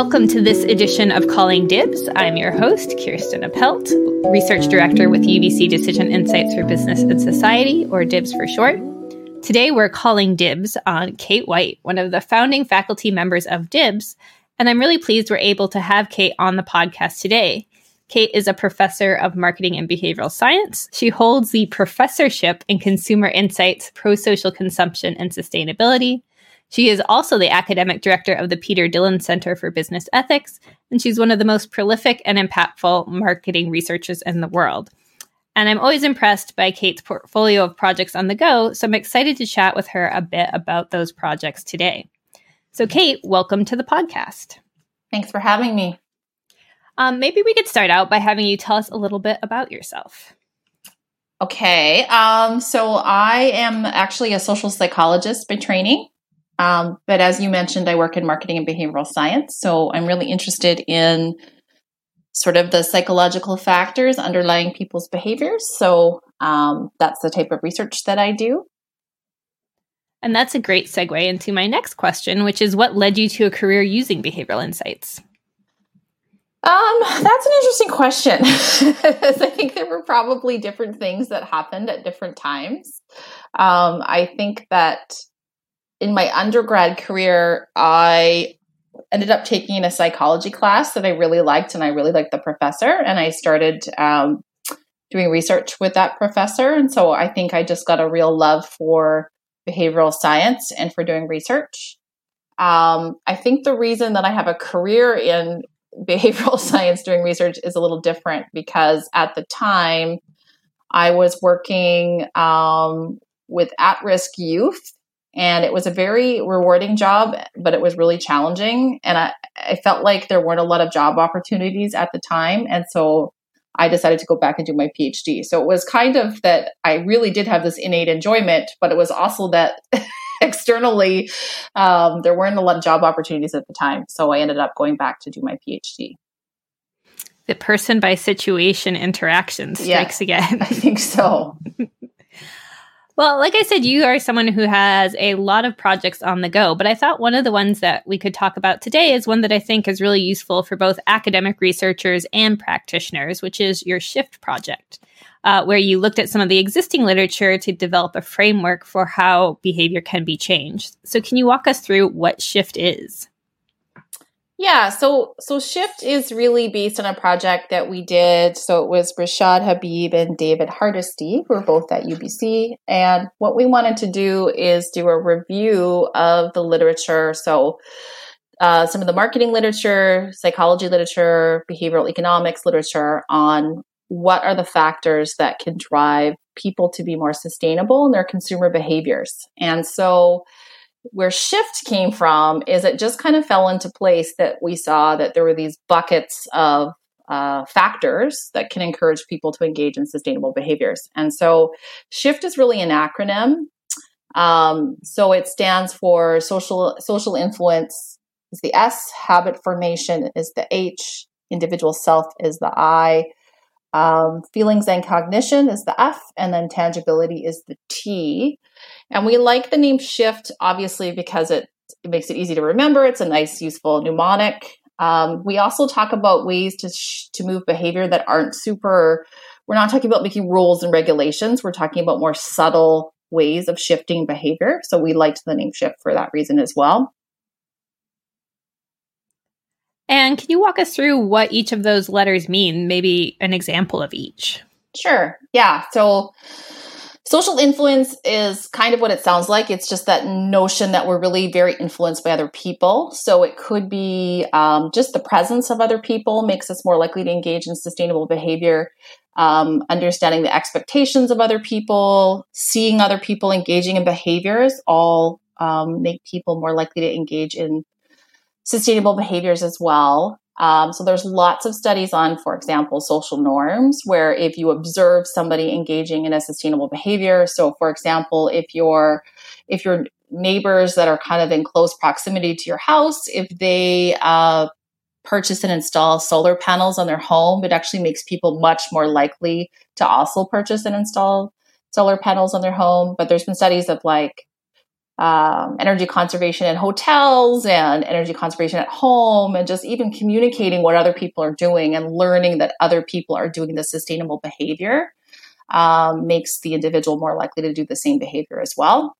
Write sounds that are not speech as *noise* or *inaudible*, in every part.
Welcome to this edition of Calling Dibs. I'm your host, Kirsten Appelt, Research Director with UBC Decision Insights for Business and Society, or DIBS for short. Today, we're calling dibs on Kate White, one of the founding faculty members of DIBS, and I'm really pleased we're able to have Kate on the podcast today. Kate is a professor of marketing and behavioral science. She holds the professorship in consumer insights, pro social consumption, and sustainability. She is also the academic director of the Peter Dhillon Center for Business Ethics, and she's one of the most prolific and impactful marketing researchers in the world. And I'm always impressed by Kate's portfolio of projects on the go, so I'm excited to chat with her a bit about those projects today. So, Kate, welcome to the podcast. Thanks for having me. Um, maybe we could start out by having you tell us a little bit about yourself. Okay. Um, so, I am actually a social psychologist by training. Um, but as you mentioned, I work in marketing and behavioral science. So I'm really interested in sort of the psychological factors underlying people's behaviors. So um, that's the type of research that I do. And that's a great segue into my next question, which is what led you to a career using behavioral insights? Um, that's an interesting question. *laughs* I think there were probably different things that happened at different times. Um, I think that in my undergrad career, I ended up taking a psychology class that I really liked, and I really liked the professor. And I started um, doing research with that professor. And so I think I just got a real love for behavioral science and for doing research. Um, I think the reason that I have a career in behavioral *laughs* science doing research is a little different because at the time I was working um, with at risk youth and it was a very rewarding job but it was really challenging. And I, I felt like there weren't a lot of job opportunities at the time. And so i decided to go back and do my phd so it was kind of that i really did have this innate enjoyment but it was also that *laughs* externally um, there weren't a lot of job opportunities at the time. So i ended up going back to do my phd the person by situation interaction strikes yeah, again. I think so *laughs* Well, like I said, you are someone who has a lot of projects on the go, but I thought one of the ones that we could talk about today is one that I think is really useful for both academic researchers and practitioners, which is your SHIFT project, uh, where you looked at some of the existing literature to develop a framework for how behavior can be changed. So, can you walk us through what SHIFT is? Yeah, so so Shift is really based on a project that we did. So it was Rishad Habib and David Hardesty, who are both at UBC. And what we wanted to do is do a review of the literature. So uh, some of the marketing literature, psychology literature, behavioral economics literature on what are the factors that can drive people to be more sustainable in their consumer behaviors. And so where shift came from is it just kind of fell into place that we saw that there were these buckets of uh, factors that can encourage people to engage in sustainable behaviors. And so shift is really an acronym. Um, so it stands for social social influence is the S, habit formation is the H, individual self is the I, um, feelings and cognition is the F, and then tangibility is the T. And we like the name Shift, obviously, because it, it makes it easy to remember. It's a nice, useful mnemonic. Um, we also talk about ways to sh- to move behavior that aren't super. We're not talking about making rules and regulations. We're talking about more subtle ways of shifting behavior. So we liked the name Shift for that reason as well. And can you walk us through what each of those letters mean? Maybe an example of each. Sure. Yeah. So social influence is kind of what it sounds like. It's just that notion that we're really very influenced by other people. So it could be um, just the presence of other people makes us more likely to engage in sustainable behavior. Um, understanding the expectations of other people, seeing other people engaging in behaviors, all um, make people more likely to engage in sustainable behaviors as well. Um, so there's lots of studies on, for example, social norms, where if you observe somebody engaging in a sustainable behavior, so for example, if your if your neighbors that are kind of in close proximity to your house, if they uh, purchase and install solar panels on their home, it actually makes people much more likely to also purchase and install solar panels on their home. But there's been studies of like um, energy conservation in hotels and energy conservation at home, and just even communicating what other people are doing and learning that other people are doing the sustainable behavior um, makes the individual more likely to do the same behavior as well.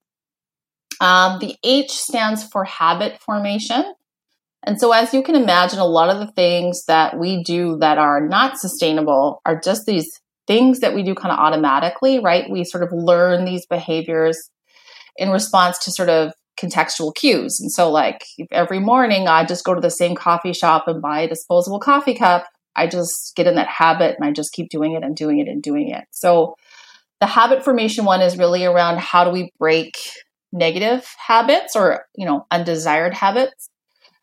Um, the H stands for habit formation. And so, as you can imagine, a lot of the things that we do that are not sustainable are just these things that we do kind of automatically, right? We sort of learn these behaviors in response to sort of contextual cues. And so, like every morning, I just go to the same coffee shop and buy a disposable coffee cup. I just get in that habit and I just keep doing it and doing it and doing it. So, the habit formation one is really around how do we break negative habits or you know undesired habits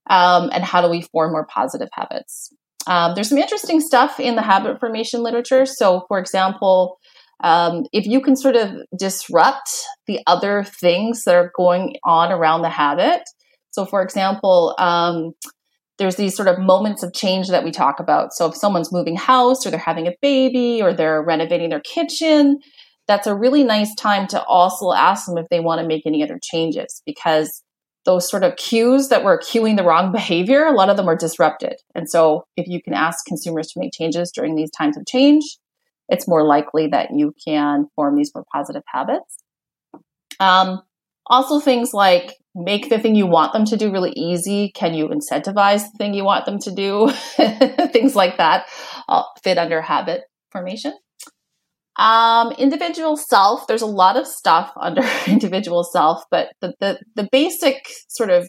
um, and how do we form more positive habits um, there's some interesting stuff in the habit formation literature so for example um, if you can sort of disrupt the other things that are going on around the habit. So, for example, um, there's these sort of moments of change that we talk about. So, if someone's moving house or they're having a baby or they're renovating their kitchen, that's a really nice time to also ask them if they want to make any other changes because those sort of cues that were cueing the wrong *laughs* behavior, a lot of them are disrupted. And so, if you can ask consumers to make changes during these times of change, it's more likely that you can form these more positive habits. Um, also, things like make the thing you want them to do really easy. Can you incentivize the thing you want them to do? *laughs* things like that all fit under habit formation. Um, individual self, there's a lot of stuff *laughs* under individual self, but the, the, the basic sort of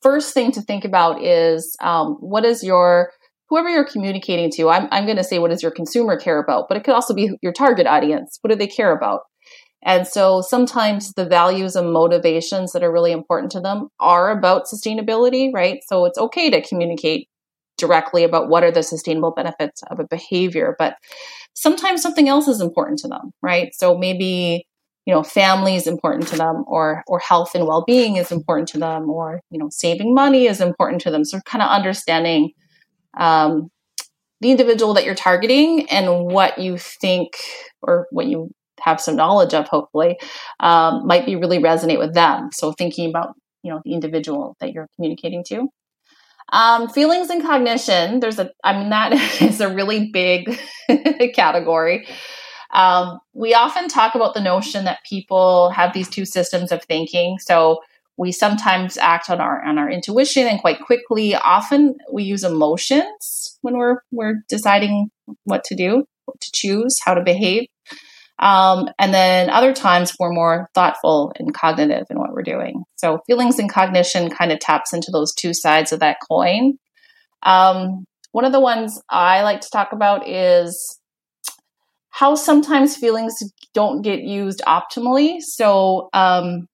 first thing to think about is um, what is your whoever you're communicating to, I'm, I'm going to say, what does your consumer care about? But it could also be your target audience. What do they care about? And so sometimes the values and motivations that are really important to them are about sustainability, right? So it's okay to communicate directly about what are the sustainable benefits of a behavior, but sometimes something else is important to them, right? So maybe you know family is important to them or or health and well-being is important to them or you know saving money is important to them so kind of understanding um, the individual that you're targeting and what you think or what you have some knowledge of hopefully um, might be really resonate with them. So thinking about you know the individual that you're communicating to. Um, feelings and cognition. There's a i mean that *laughs* is a really big *laughs* category. Um, we often talk about the notion that people have these two systems of thinking. So we sometimes act on our on our intuition and quite quickly. Often we use emotions when we're we're deciding what to do what to choose how to behave. Um, and then other times we're more thoughtful and cognitive in what we're doing. So feelings and cognition kind of taps into those two sides of that coin. Um, one of the ones i like to talk about is how sometimes feelings don't get used optimally. So um,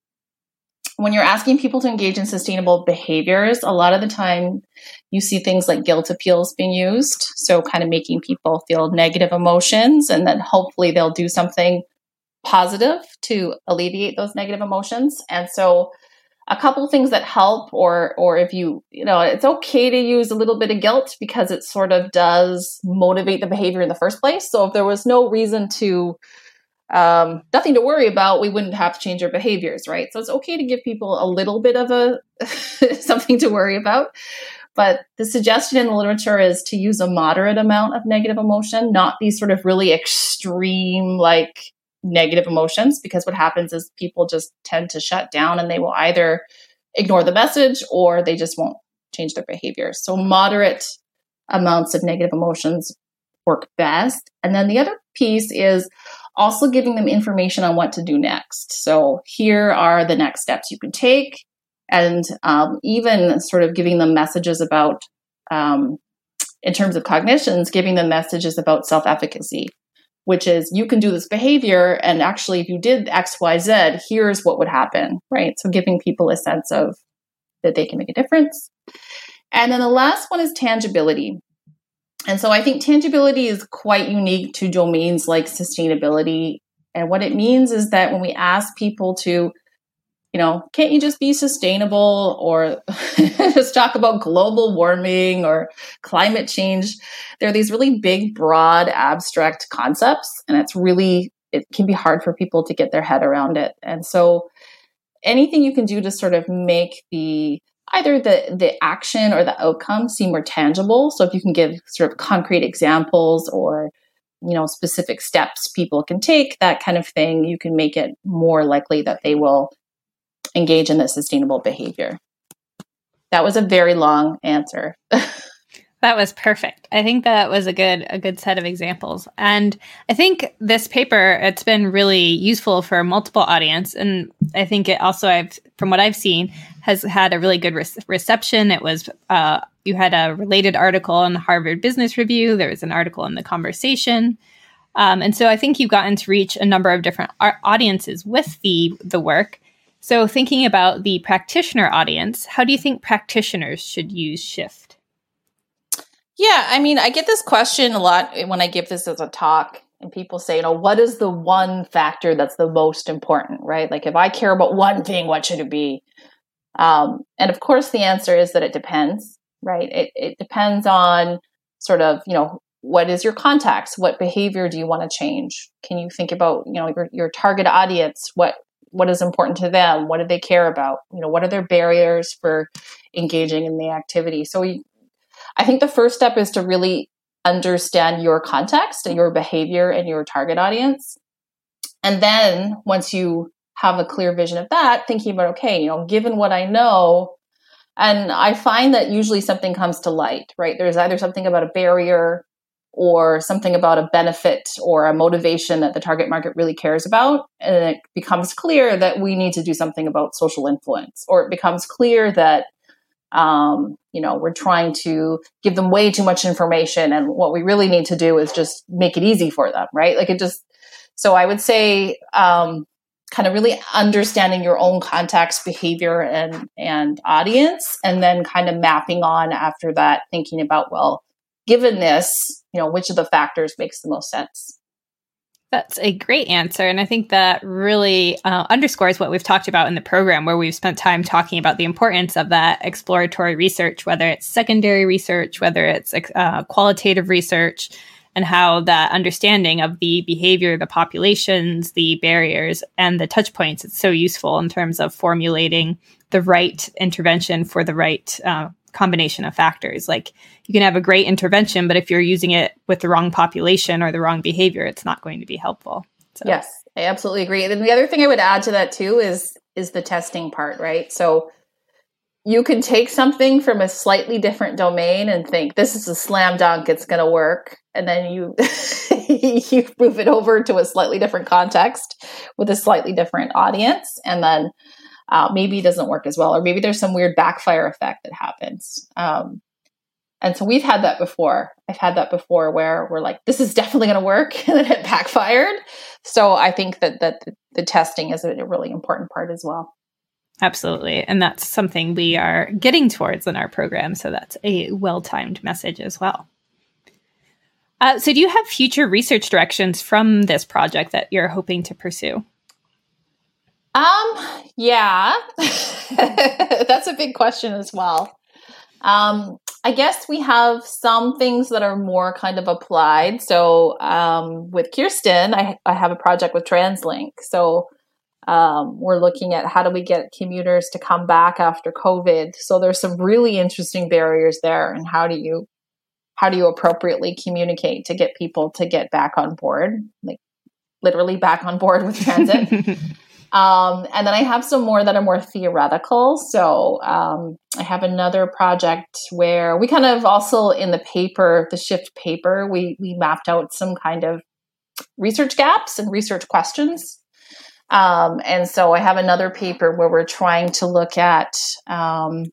when you're asking people to engage in sustainable behaviors, a lot of the time you see things like guilt appeals being used. So, kind of making people feel negative emotions, and then hopefully they'll do something positive to alleviate those negative emotions. And so, a couple things that help, or or if you you know, it's okay to use a little bit of guilt because it sort of does motivate the behavior in the first place. So, if there was no reason to um, nothing to worry about, we wouldn't have to change our behaviors, right? So it's okay to give people a little bit of a *laughs* something to worry about. But the suggestion in the literature is to use a moderate amount of negative emotion, not these sort of really extreme, like negative emotions, because what happens is people just tend to shut down and they will either ignore the message or they just won't change their behavior. So moderate amounts of negative emotions work best. And then the other piece is also giving them information on what to do next. So here are the next steps you can take, and um, even sort of giving them messages about, um, in terms of cognitions, giving them messages about self efficacy, which is you can do this behavior, and actually, if you did X, Y, Z, here's what would happen, right? So giving people a sense of that they can make a difference. And then the last one is tangibility. And so I think tangibility is quite unique to domains like sustainability. And what it means is that when we ask people to, you know, can't you just be sustainable or *laughs* just talk about global warming or climate change? There are these really big, broad, abstract concepts. And it's really, it can be hard for people to get their head around it. And so anything you can do to sort of make the either the the action or the outcome seem more tangible. So if you can give sort of concrete examples or you know specific steps people can take, that kind of thing, you can make it more likely that they will engage in the sustainable behavior. That was a very long answer. *laughs* That was perfect. I think that was a good a good set of examples. And I think this paper it's been really useful for multiple audience and I think it also I've from what I've seen has had a really good re- reception. It was uh, you had a related article in the Harvard Business Review, there was an article in the conversation. Um, and so I think you've gotten to reach a number of different audiences with the the work. So thinking about the practitioner audience, how do you think practitioners should use Shift? Yeah, I mean, I get this question a lot when I give this as a talk, and people say, you know, what is the one factor that's the most important, right? Like, if I care about one thing, what should it be? Um, and of course, the answer is that it depends, right? It, it depends on sort of, you know, what is your context? What behavior do you want to change? Can you think about, you know, your, your target audience? What what is important to them? What do they care about? You know, what are their barriers for engaging in the activity? So we I think the first step is to really understand your context and your behavior and your target audience. And then once you have a clear vision of that, thinking about, okay, you know, given what I know, and I find that usually something comes to light, right? There's either something about a barrier or something about a benefit or a motivation that the target market really cares about. And it becomes clear that we need to do something about social influence, or it becomes clear that um, you know, we're trying to give them way too much information. And what we really need to do is just make it easy for them, right? Like it just, so I would say, um, kind of really understanding your own context, behavior, and, and audience, and then kind of mapping on after that, thinking about, well, given this, you know, which of the factors makes the most sense. That's a great answer. And I think that really uh, underscores what we've talked about in the program, where we've spent time talking about the importance of that exploratory research, whether it's secondary research, whether it's uh, qualitative research, and how that understanding of the behavior, the populations, the barriers, and the touch points is so useful in terms of formulating the right intervention for the right uh, combination of factors. Like you can have a great intervention, but if you're using it with the wrong population or the wrong behavior, it's not going to be helpful. So. Yes, I absolutely agree. And the other thing I would add to that too is is the testing part, right? So you can take something from a slightly different domain and think this is a slam dunk, it's going to work, and then you *laughs* you move it over to a slightly different context with a slightly different audience, and then uh, maybe it doesn't work as well, or maybe there's some weird backfire effect that happens. Um, and so we've had that before. I've had that before where we're like, this is definitely going to work, *laughs* and then it backfired. So I think that that the, the testing is a really important part as well. Absolutely. And that's something we are getting towards in our program. So that's a well timed message as well. Uh, so, do you have future research directions from this project that you're hoping to pursue? Um, yeah, *laughs* that's a big question as well. Um, I guess we have some things that are more kind of applied. So, um, with Kirsten, I, I have a project with TransLink. So, um, we're looking at how do we get commuters to come back after COVID. So, there's some really interesting barriers there, and how do you how do you appropriately communicate to get people to get back on board, like literally back on board with transit. *laughs* Um, and then I have some more that are more theoretical. So um, I have another project where we kind of also in the paper, the shift paper, we we mapped out some kind of research gaps and research questions. Um, and so I have another paper where we're trying to look at um,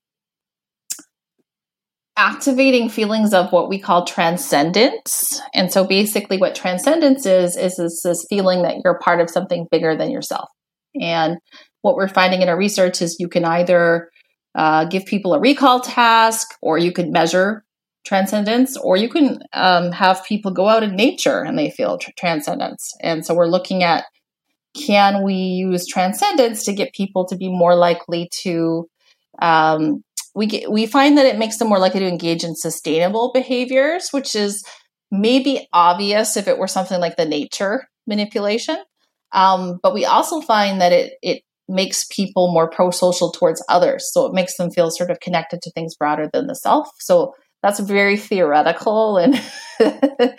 activating feelings of what we call transcendence. And so basically what transcendence is, is this feeling that you're part of something bigger than yourself. And what we're finding in our research is you can either uh, give people a recall task, or you can measure transcendence, or you can um, have people go out in nature and they feel tr- transcendence. And so we're looking at can we use transcendence to get people to be more likely to um, we get, we find that it makes them more likely to engage in sustainable behaviors, which is maybe obvious if it were something like the nature manipulation. Um, but we also find that it it makes people more pro-social towards others. So it makes them feel sort of connected to things broader than the self. So that's very theoretical and *laughs*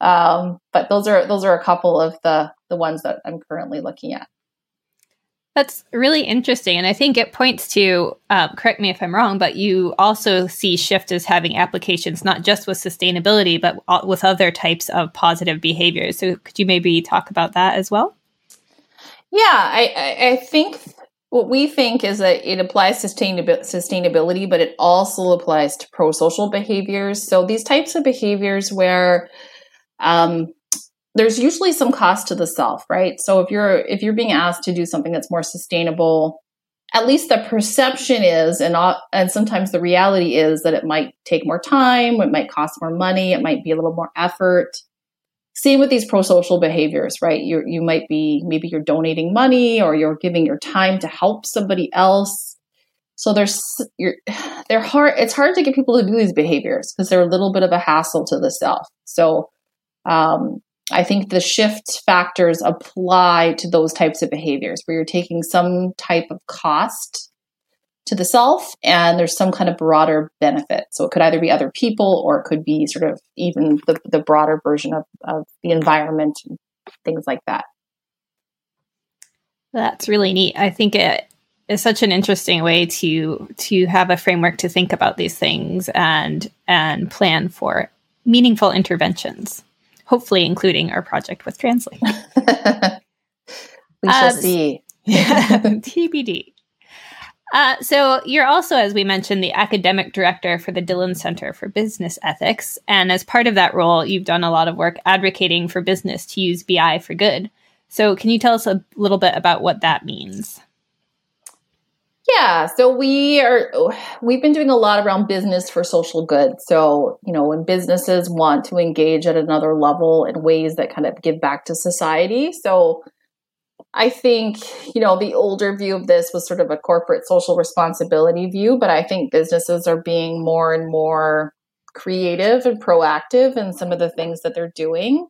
um, but those are those are a couple of the the ones that I'm currently looking at. That's really interesting. And I think it points to, um, correct me if I'm wrong, but you also see Shift as having applications not just with sustainability, but with other types of positive behaviors. So could you maybe talk about that as well? Yeah, I, I think what we think is that it applies to sustainability, but it also applies to pro social behaviors. So these types of behaviors where um, there's usually some cost to the self, right? So if you're if you're being asked to do something that's more sustainable, at least the perception is, and and sometimes the reality is that it might take more time, it might cost more money, it might be a little more effort. Same with these pro-social behaviors, right? You you might be maybe you're donating money or you're giving your time to help somebody else. So there's you're *sighs* they're hard. It's hard to get people to do these behaviors because they're a little bit of a hassle to the self. So um, I think the shift factors apply to those types of behaviors where you're taking some type of cost to the self and there's some kind of broader benefit. So it could either be other people or it could be sort of even the, the broader version of, of the environment and things like that. That's really neat. I think it is such an interesting way to to have a framework to think about these things and and plan for meaningful interventions hopefully including our project with TransLink. *laughs* *laughs* we shall uh, see. *laughs* TBD. Uh, so you're also, as we mentioned, the academic director for the Dhillon Center for Business Ethics, and as part of that role, you've done a lot of work advocating for business to use BI for good. So, can you tell us a little bit about what that means? Yeah, so we are we've been doing a lot around business for social good. So, you know, when businesses want to engage at another level in ways that kind of give back to society. So, I think, you know, the older view of this was sort of a corporate social responsibility view, but I think businesses are being more and more creative and proactive in some of the things that they're doing.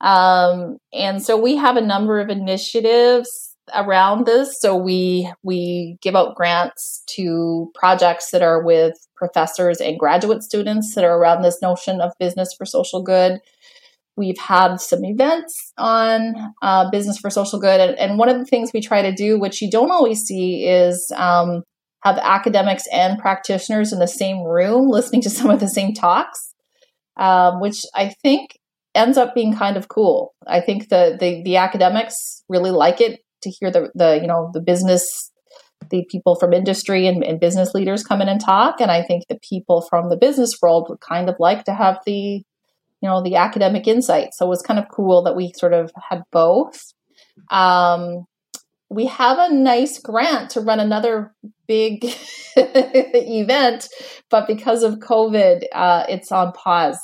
Um, and so we have a number of initiatives around this. So we we give out grants to projects that are with professors and graduate students that are around this notion of business for social good. We've had some events on uh, business for social good, and, and, one of the things we try to do, which you don't always see, is um, have academics and practitioners in the same room listening to *laughs* some of the same talks, um, which I think ends up being kind of cool. I think the, the the academics really like it to hear the the you know the business the people from industry and, and, business leaders come in and talk. And i think the people from the business world would kind of like to have the you know the academic insight so it was kind of cool that we sort of had both. Um, we have a nice grant to run another big *laughs* event but because of covid uh, it's on pause.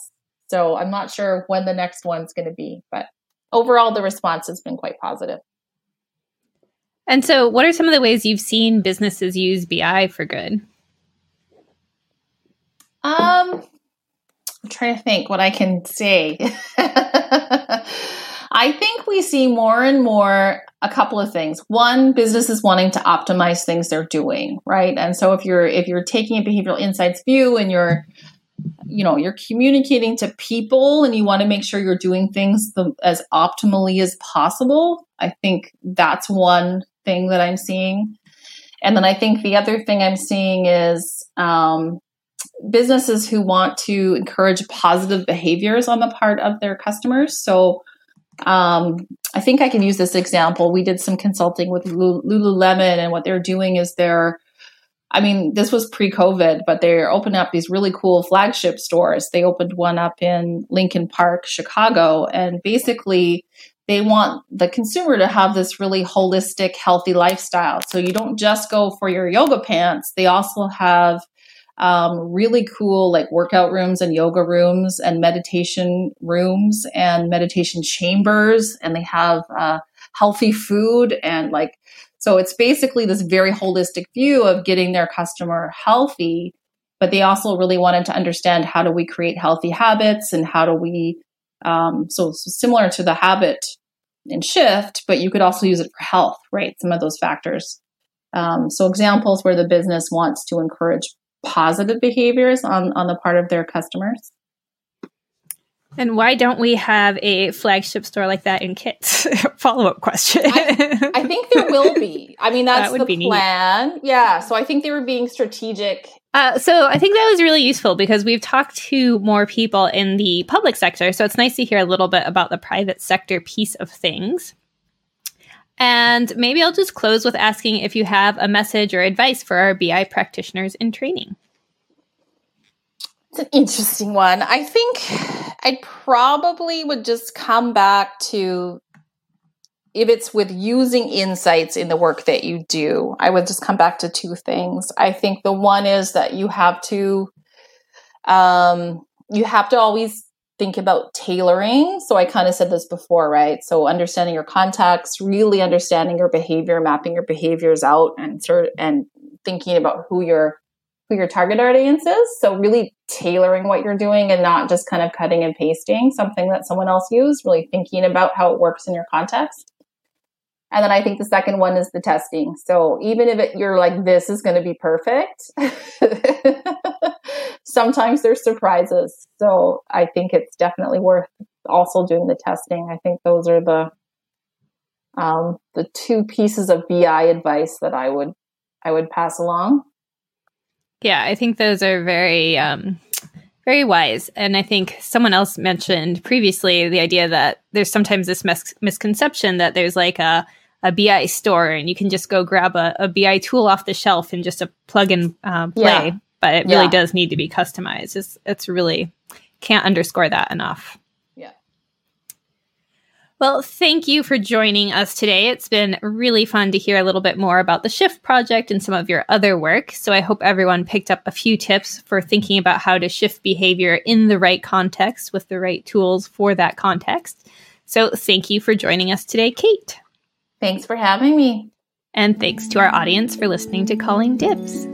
So i'm not sure when the next one's going to be but overall the response has been quite positive and so, what are some of the ways you've seen businesses use BI for good? Um, I'm trying to think what I can say. *laughs* I think we see more and more a couple of things. One, businesses wanting to optimize things they're doing, right? And so if you're if you're taking a behavioral insights view and you're you know you're communicating to people and you want to make sure you're doing things the, as optimally as possible i think that's one thing that I'm seeing. And then I think the other thing I'm seeing is um, businesses who want to encourage positive behaviors on the part of their customers. So um, I think I can use this example. We did some consulting with Lululemon, and what they're doing is they're I mean, this was pre COVID, but they're opening up these really cool flagship stores. They opened one up in Lincoln Park, Chicago, and basically they want the consumer to have this really holistic, healthy lifestyle. So you don't just go for your yoga pants. They also have um, really cool like workout rooms and yoga rooms and meditation rooms and meditation chambers. And they have uh, healthy food and like, so it's basically this very holistic view of getting their customer healthy. But they also really wanted to understand how do we create healthy habits and how do we um, so, so, similar to the habit and shift, but you could also use it for health, right? Some of those factors. Um, so examples where the business wants to encourage positive behaviors on, on the part of their customers. And why don't we have a flagship store like that in Kits? *laughs* Follow up question. I, I, think there will be. I mean, *laughs* that's that the plan. Neat. Yeah. So I think they were being strategic. Uh, so I think that was really useful because we've talked to more people in the public sector. So it's nice to hear a little bit about the private sector piece of things. And maybe I'll just close with asking if you have a message or advice for our BI practitioners in training. It's an interesting one. I think I probably would just come back to if it's with using insights in the work that you do, I would just come back to two things. I think the one is that you have to um, you have to always think about tailoring. So I kind of said this before, right? So understanding your context, really understanding your behavior, mapping your behaviors out and sort and thinking about who your who your target audience is. So really tailoring what you're doing and not just kind of cutting and pasting something that someone else used, really thinking about how it works in your context. And then I think the second one is the testing. So even if it, you're like, this is going to be perfect, *laughs* sometimes there's surprises. So I think it's definitely worth also doing the testing. I think those are the um, the two pieces of BI advice that I would I would pass along. Yeah, I think those are very um, very wise. And I think someone else mentioned previously the idea that there's sometimes this mis- misconception that there's like a a BI store and you can just go grab a, a BI tool off the shelf and just a plug and uh, play. Yeah. But it really yeah. does need to be customized. It's, it's really can't underscore that enough. Yeah. Well, thank you for joining us today. It's been really fun to hear a little bit more about the Shift project and some of your other work. So I hope everyone picked up a few tips for thinking about how to shift behavior in the right context with the right tools for that context. So thank you for joining us today, Kate. Thanks for having me. And thanks to our audience for listening to Calling Dibs.